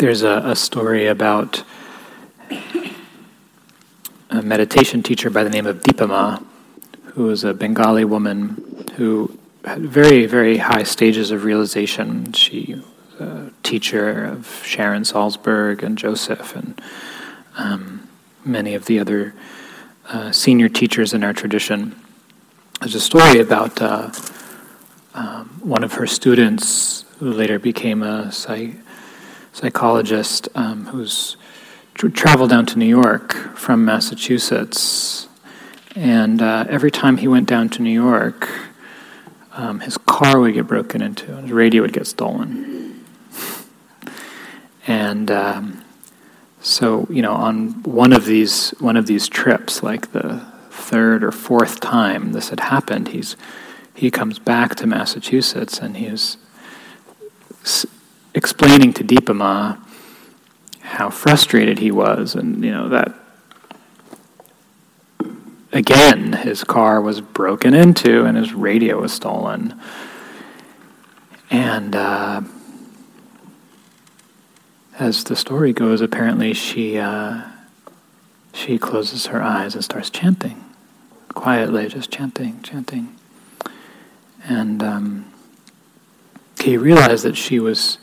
There's a, a story about a meditation teacher by the name of Dipa Ma, who was a Bengali woman who had very, very high stages of realization. She was a teacher of Sharon Salzberg and Joseph and um, many of the other uh, senior teachers in our tradition. There's a story about uh, um, one of her students who later became a psych- psychologist um, who's tra- traveled down to New York from Massachusetts. And uh, every time he went down to New York, um, his car would get broken into, and his radio would get stolen. And um, so, you know, on one of these one of these trips, like the third or fourth time this had happened, he's he comes back to Massachusetts and he's explaining to Dipa Ma how frustrated he was, and you know that again his car was broken into and his radio was stolen, and uh, as the story goes, apparently she uh, she closes her eyes and starts chanting quietly, just chanting, chanting, and. Um, he realized that she was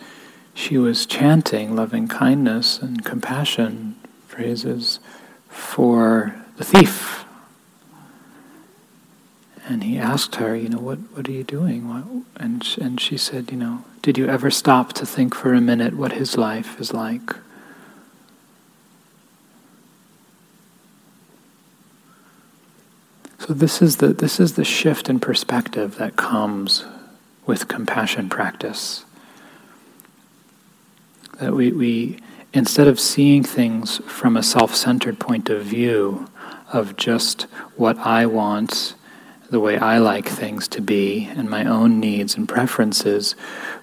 she was chanting loving kindness and compassion phrases for the thief. And he asked her, you know, what, what are you doing? What? And, and she said, you know, did you ever stop to think for a minute what his life is like? So this is the, this is the shift in perspective that comes with compassion practice. That we, we instead of seeing things from a self centered point of view, of just what I want, the way I like things to be, and my own needs and preferences,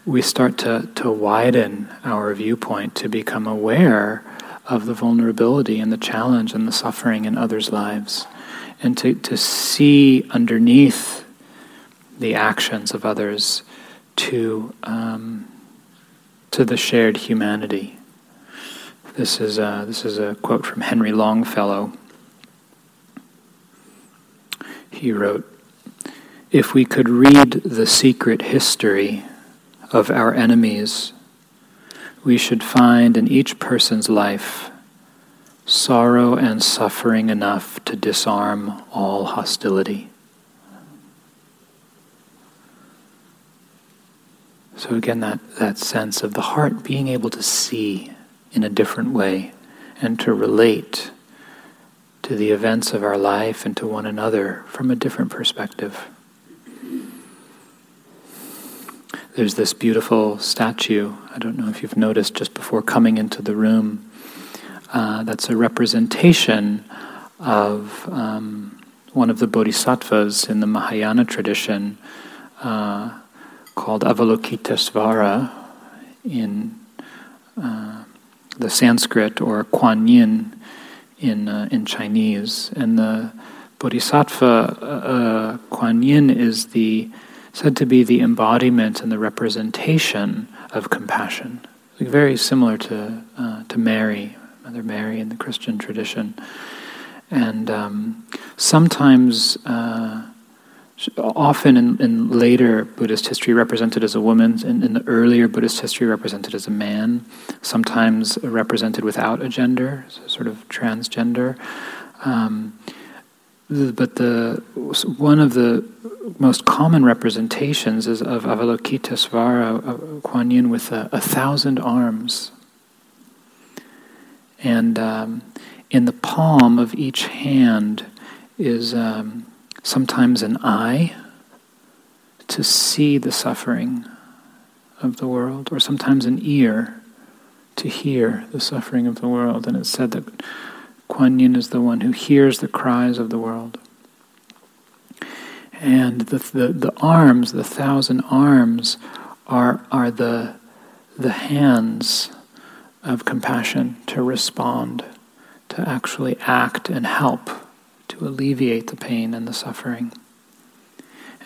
we start to, to widen our viewpoint to become aware of the vulnerability and the challenge and the suffering in others' lives, and to, to see underneath the actions of others to um, to the shared humanity. This is a, this is a quote from Henry Longfellow. He wrote, "If we could read the secret history of our enemies, we should find in each person's life." Sorrow and suffering enough to disarm all hostility. So again, that, that sense of the heart being able to see in a different way and to relate to the events of our life and to one another from a different perspective. There's this beautiful statue, I don't know if you've noticed just before coming into the room, uh, that's a representation of um, one of the bodhisattvas in the Mahayana tradition. Uh, called Avalokitesvara in uh, the Sanskrit or Kuan Yin in, uh, in Chinese. And the Bodhisattva uh, Kuan Yin is the, said to be the embodiment and the representation of compassion. Very similar to, uh, to Mary, Mother Mary in the Christian tradition. And um, sometimes uh, often in, in, later Buddhist history represented as a woman, in, in, the earlier Buddhist history represented as a man, sometimes represented without a gender, so sort of transgender. Um, but the one of the most common representations is of Avalokitesvara, Kuan Yin with a, a, thousand arms. And um, in the palm of each hand is um, sometimes an eye to see the suffering of the world, or sometimes an ear to hear the suffering of the world. And it's said that Kuan Yin is the one who hears the cries of the world. And the, the, the arms, the thousand arms, are, are the, the hands of compassion to respond, to actually act and help to alleviate the pain and the suffering.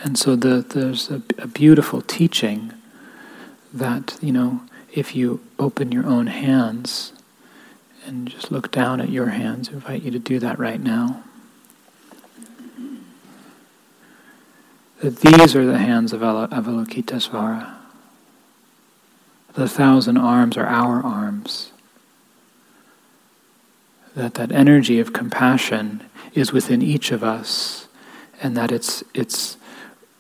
And so the, there's a, a beautiful teaching that, you know, if you open your own hands and just look down at your hands, I invite you to do that right now. That these are the hands of Avalokitesvara. The thousand arms are our arms. That that energy of compassion is within each of us, and that it's it's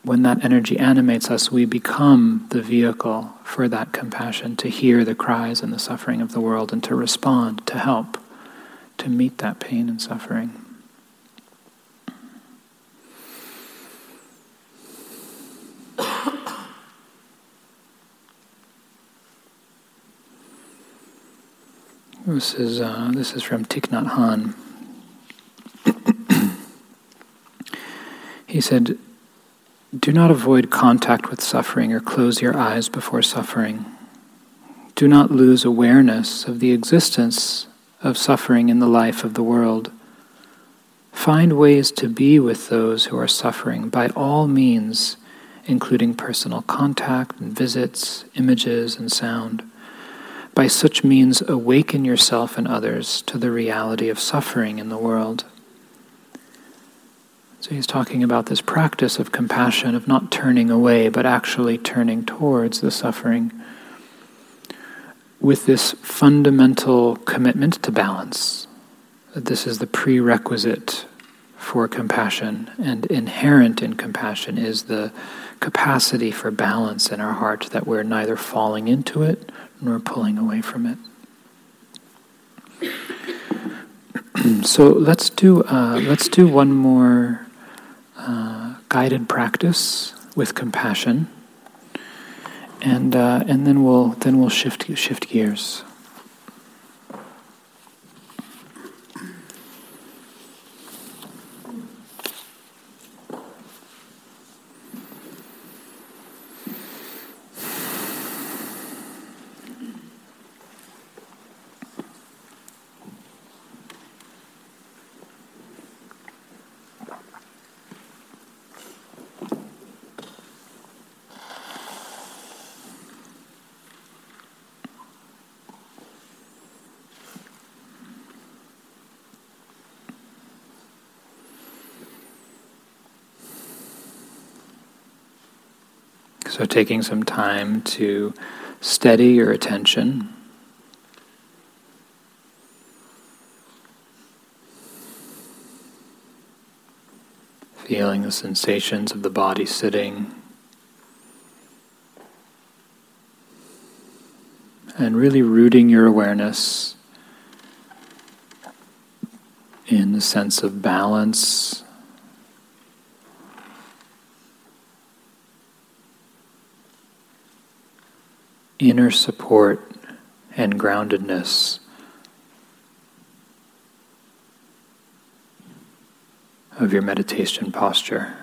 when that energy animates us, we become the vehicle for that compassion to hear the cries and the suffering of the world and to respond, to help, to meet that pain and suffering. This is uh, this is from Thich Nhat Hanh. he said, "Do not avoid contact with suffering or close your eyes before suffering. Do not lose awareness of the existence of suffering in the life of the world. Find ways to be with those who are suffering by all means, including personal contact and visits, images and sound." By such means, awaken yourself and others to the reality of suffering in the world. So he's talking about this practice of compassion, of not turning away, but actually turning towards the suffering with this fundamental commitment to balance. That this is the prerequisite for compassion, and inherent in compassion is the capacity for balance in our heart, that we're neither falling into it nor pulling away from it. so let's do uh, let's do one more uh, guided practice with compassion, and uh, and then we'll then we'll shift shift gears. So, taking some time to steady your attention. Feeling the sensations of the body sitting. And really rooting your awareness in the sense of balance inner support and groundedness of your meditation posture.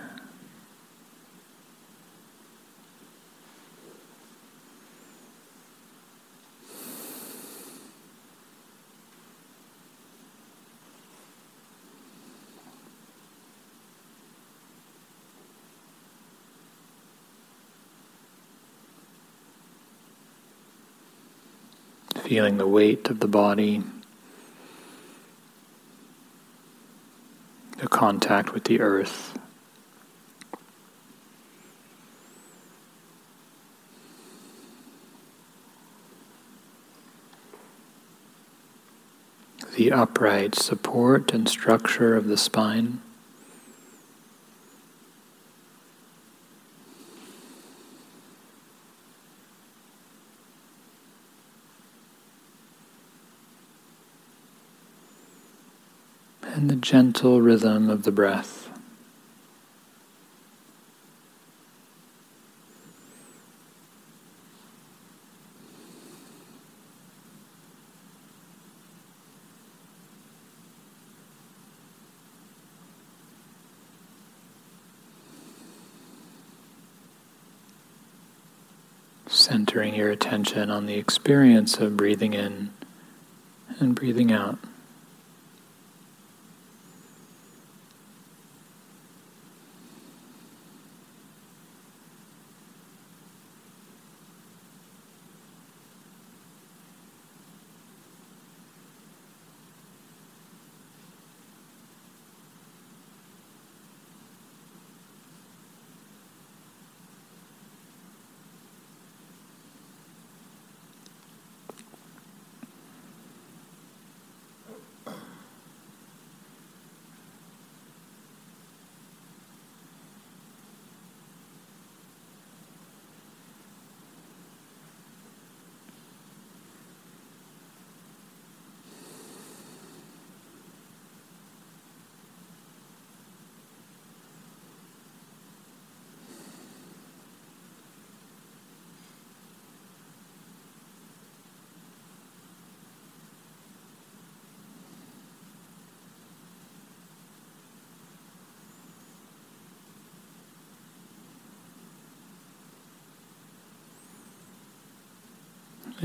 Feeling the weight of the body, the contact with the earth. The upright support and structure of the spine. and the gentle rhythm of the breath. Centering your attention on the experience of breathing in and breathing out.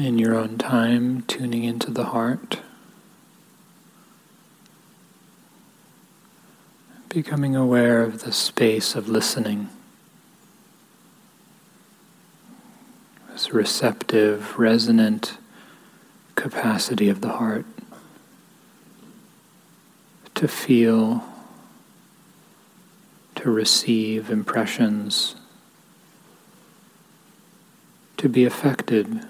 In your own time, tuning into the heart. Becoming aware of the space of listening. This receptive, resonant capacity of the heart to feel, to receive impressions, to be affected,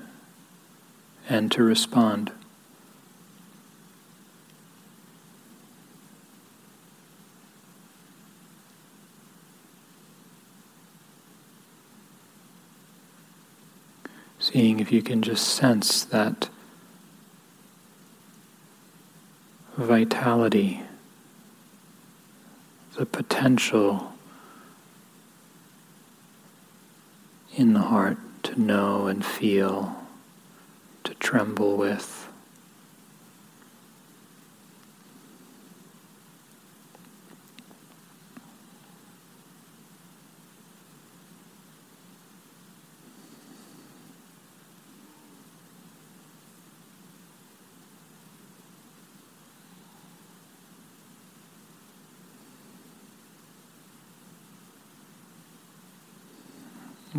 and to respond. Seeing if you can just sense that vitality, the potential in the heart to know and feel, tremble with.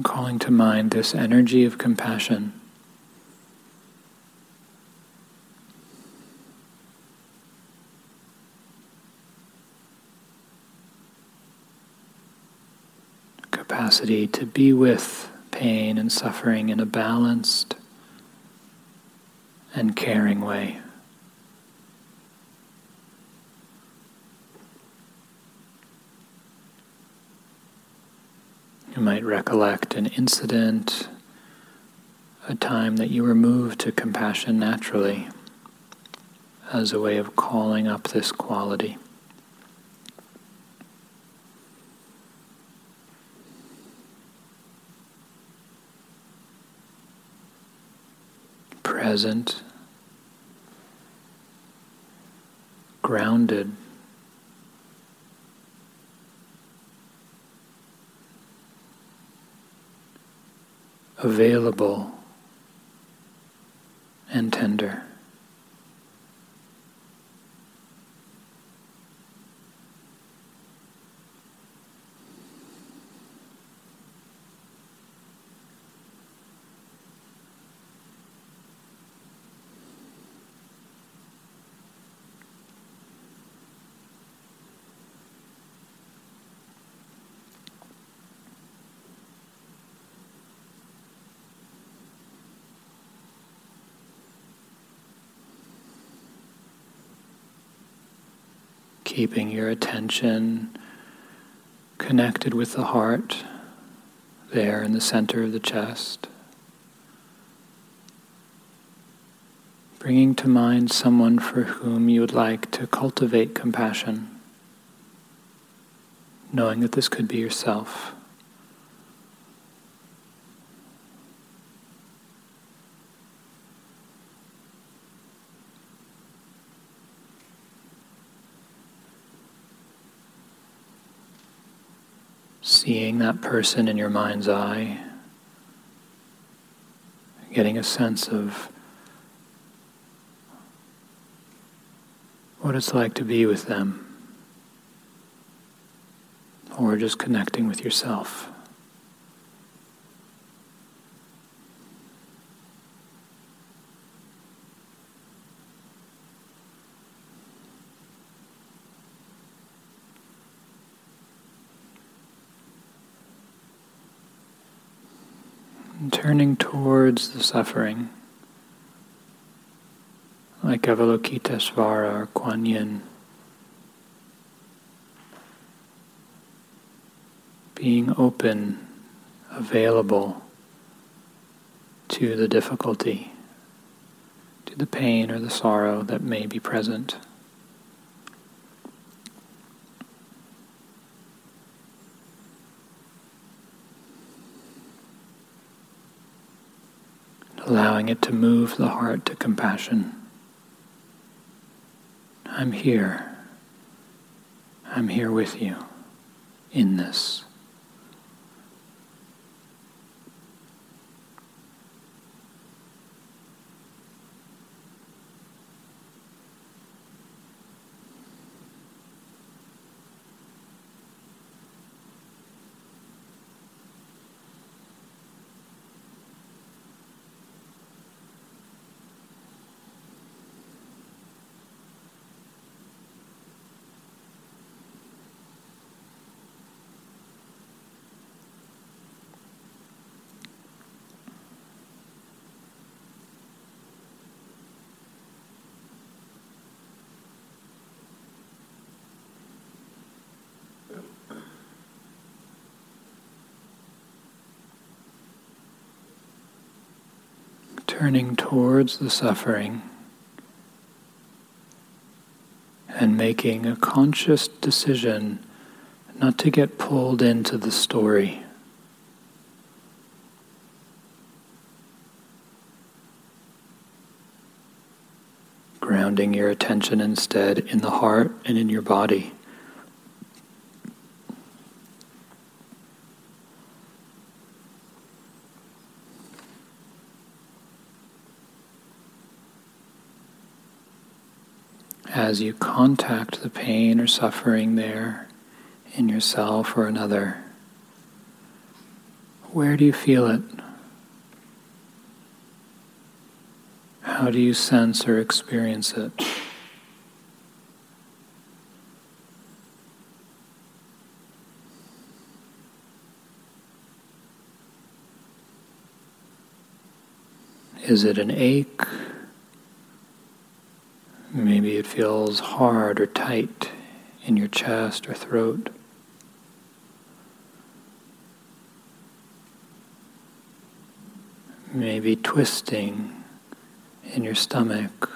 Calling to mind this energy of compassion. Capacity to be with pain and suffering in a balanced and caring way. You might recollect an incident, a time that you were moved to compassion naturally as a way of calling up this quality. Present, grounded. available and tender. Keeping your attention connected with the heart there in the center of the chest. Bringing to mind someone for whom you would like to cultivate compassion, knowing that this could be yourself. seeing that person in your mind's eye, getting a sense of what it's like to be with them, or just connecting with yourself. And turning towards the suffering, like Avalokitesvara or Kuan Yin. Being open, available to the difficulty, to the pain or the sorrow that may be present. Allowing it to move the heart to compassion. I'm here. I'm here with you in this. Turning towards the suffering and making a conscious decision not to get pulled into the story. Grounding your attention instead in the heart and in your body. As you contact the pain or suffering there in yourself or another, where do you feel it? How do you sense or experience it? Is it an ache? Maybe it feels hard or tight in your chest or throat. Maybe twisting in your stomach,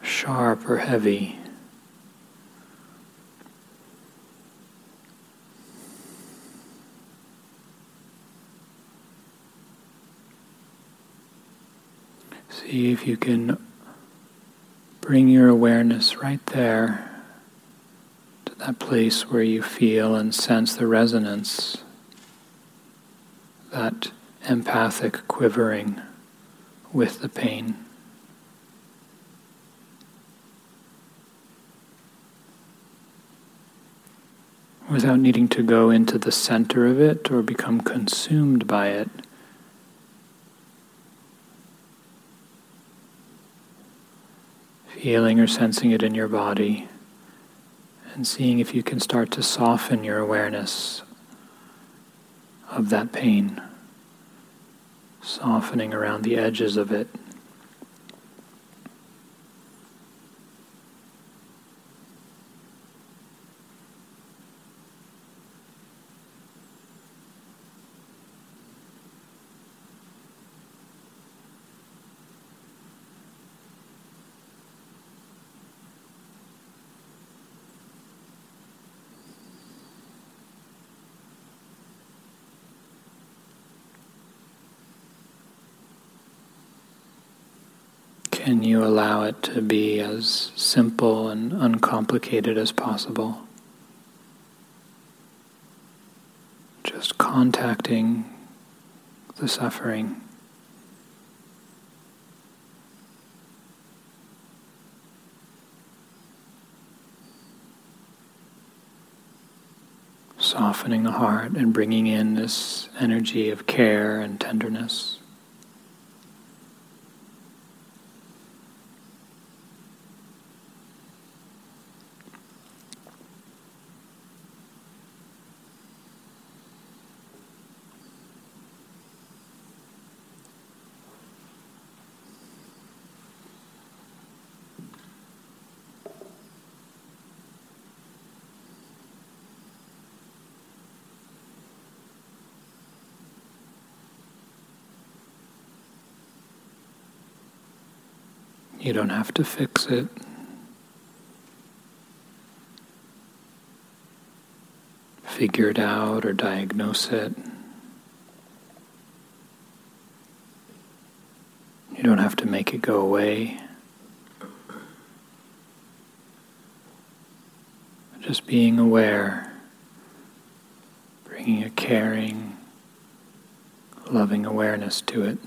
sharp or heavy. See if you can bring your awareness right there to that place where you feel and sense the resonance, that empathic quivering with the pain. Without needing to go into the center of it or become consumed by it. Feeling or sensing it in your body, and seeing if you can start to soften your awareness of that pain, softening around the edges of it. Can you allow it to be as simple and uncomplicated as possible? Just contacting the suffering. Softening the heart and bringing in this energy of care and tenderness. You don't have to fix it. Figure it out or diagnose it. You don't have to make it go away. Just being aware, bringing a caring, loving awareness to it.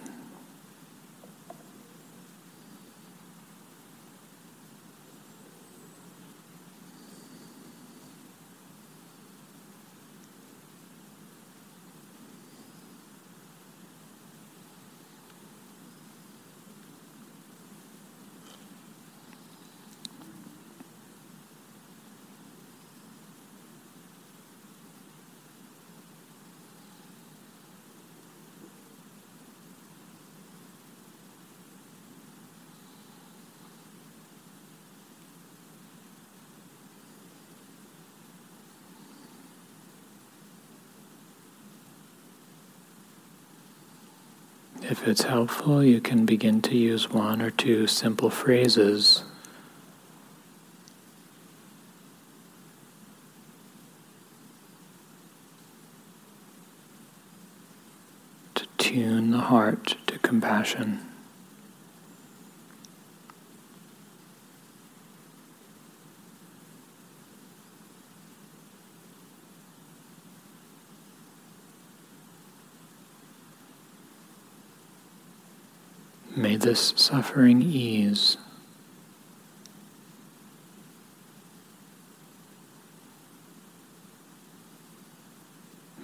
If it's helpful, you can begin to use one or two simple phrases to tune the heart to compassion. May this suffering ease.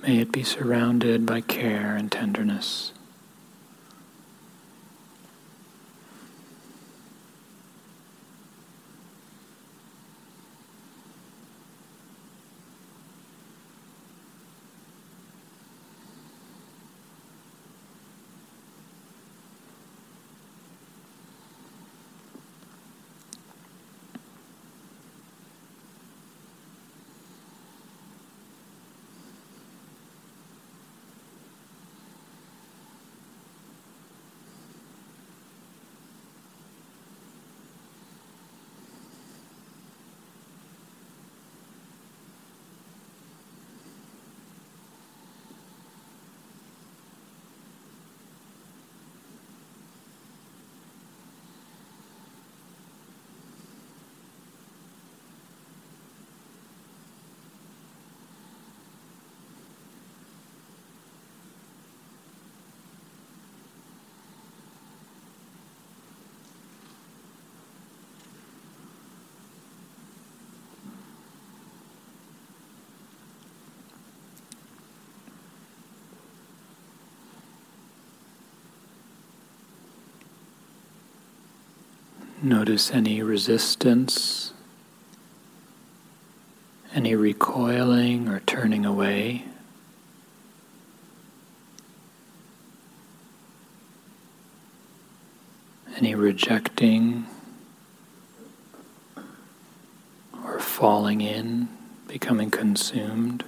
May it be surrounded by care and tenderness. Notice any resistance, any recoiling or turning away. Any rejecting or falling in, becoming consumed.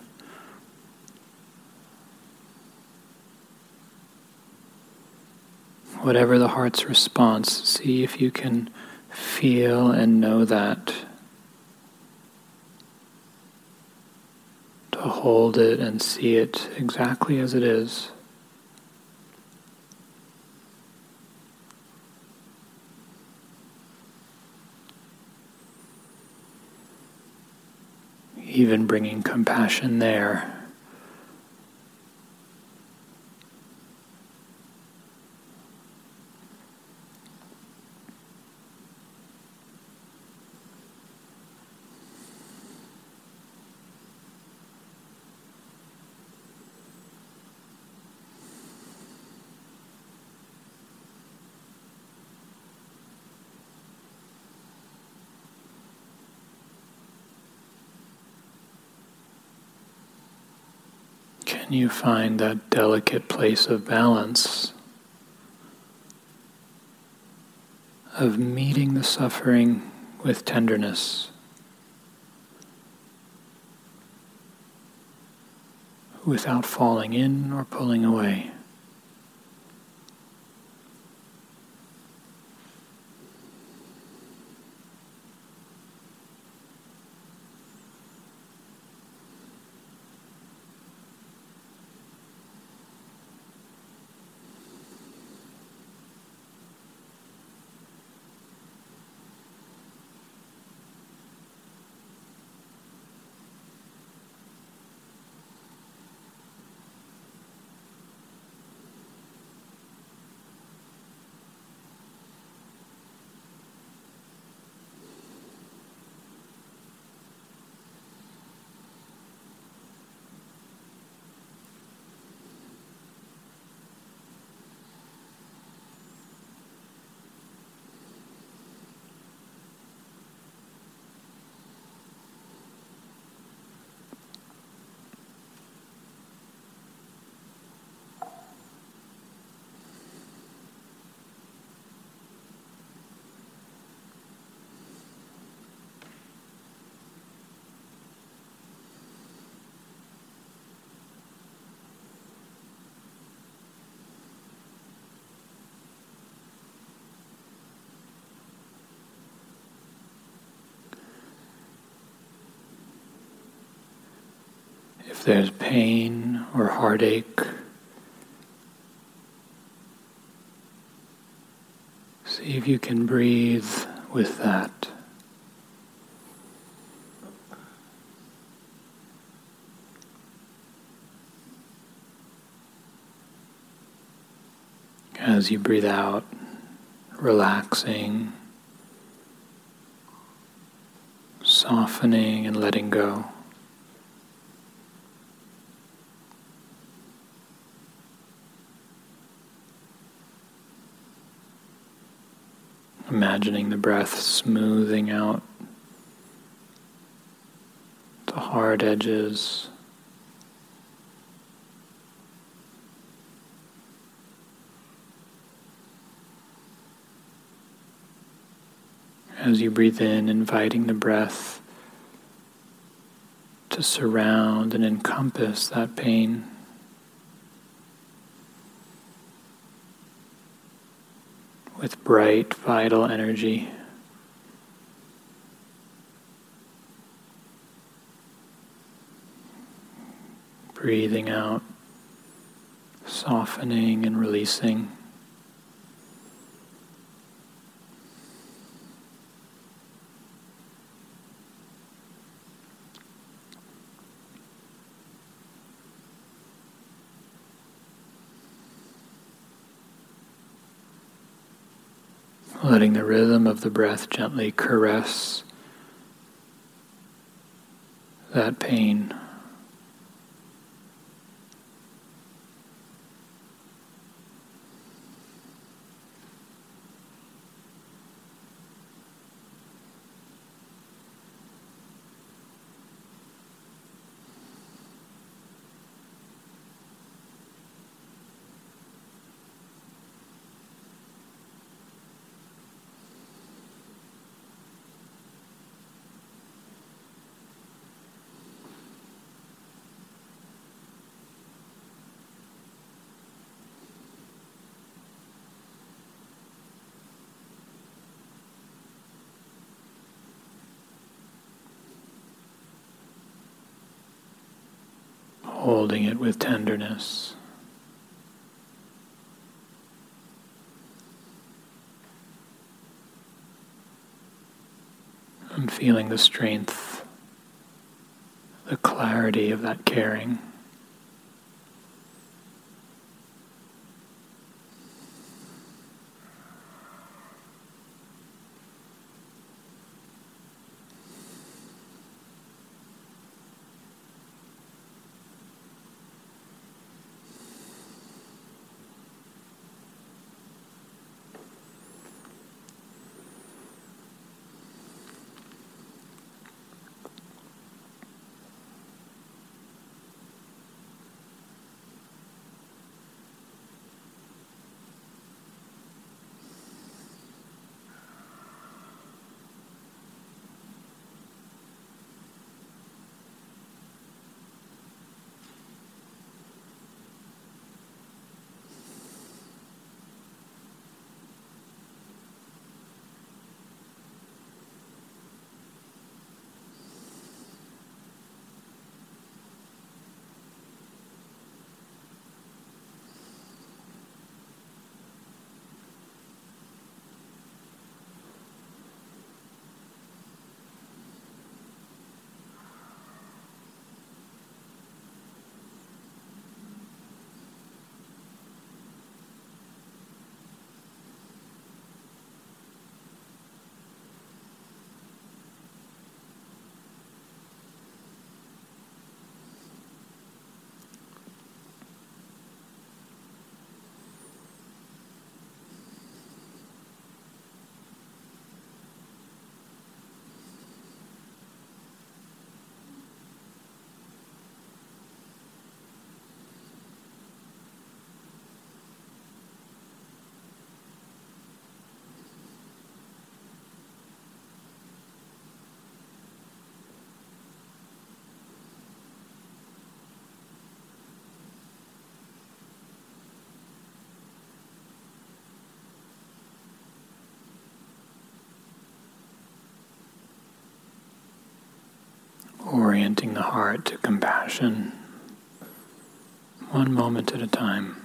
Whatever the heart's response, see if you can feel and know that. To hold it and see it exactly as it is. Even bringing compassion there. Can you find that delicate place of balance of meeting the suffering with tenderness? Without falling in or pulling away. There's pain or heartache, see if you can breathe with that. As you breathe out, relaxing, softening, and letting go. Imagining the breath smoothing out the hard edges. As you breathe in, inviting the breath to surround and encompass that pain. With bright, vital energy. Breathing out, softening and releasing. Letting the rhythm of the breath gently caress that pain. Holding it with tenderness. I'm feeling the strength, the clarity of that caring. orienting the heart to compassion, one moment at a time.